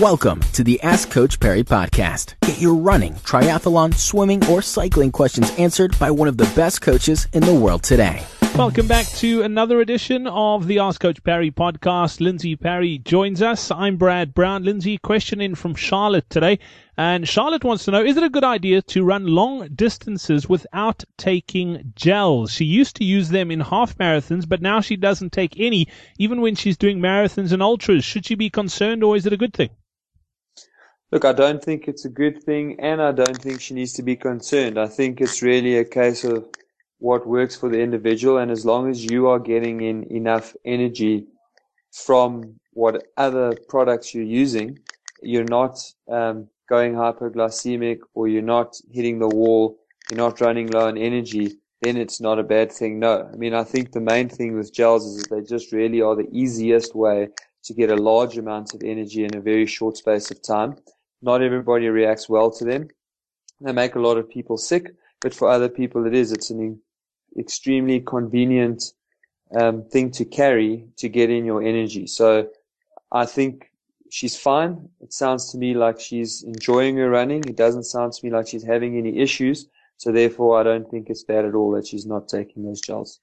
Welcome to the Ask Coach Parry podcast. Get your running, triathlon, swimming, or cycling questions answered by one of the best coaches in the world today. Welcome back to another edition of the Ask Coach Parry podcast. Lindsay Parry joins us. I'm Brad Brown. Lindsay, question in from Charlotte today. And Charlotte wants to know, is it a good idea to run long distances without taking gels? She used to use them in half marathons, but now she doesn't take any, even when she's doing marathons and ultras. Should she be concerned or is it a good thing? Look, I don't think it's a good thing and I don't think she needs to be concerned. I think it's really a case of what works for the individual. And as long as you are getting in enough energy from what other products you're using, you're not um, going hyperglycemic or you're not hitting the wall, you're not running low on energy, then it's not a bad thing. No. I mean, I think the main thing with gels is that they just really are the easiest way to get a large amount of energy in a very short space of time. Not everybody reacts well to them. They make a lot of people sick, but for other people it is. It's an extremely convenient um, thing to carry to get in your energy. So I think she's fine. It sounds to me like she's enjoying her running. It doesn't sound to me like she's having any issues. So therefore, I don't think it's bad at all that she's not taking those gels.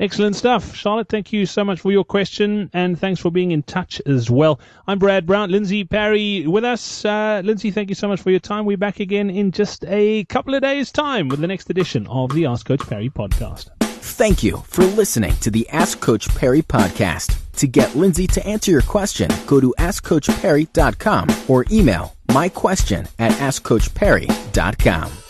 Excellent stuff. Charlotte, thank you so much for your question and thanks for being in touch as well. I'm Brad Brown, Lindsay Parry with us. Uh, Lindsay, thank you so much for your time. We're back again in just a couple of days' time with the next edition of the Ask Coach Parry podcast. Thank you for listening to the Ask Coach Parry podcast. To get Lindsay to answer your question, go to AskCoachParry.com or email my question at AskCoachParry.com.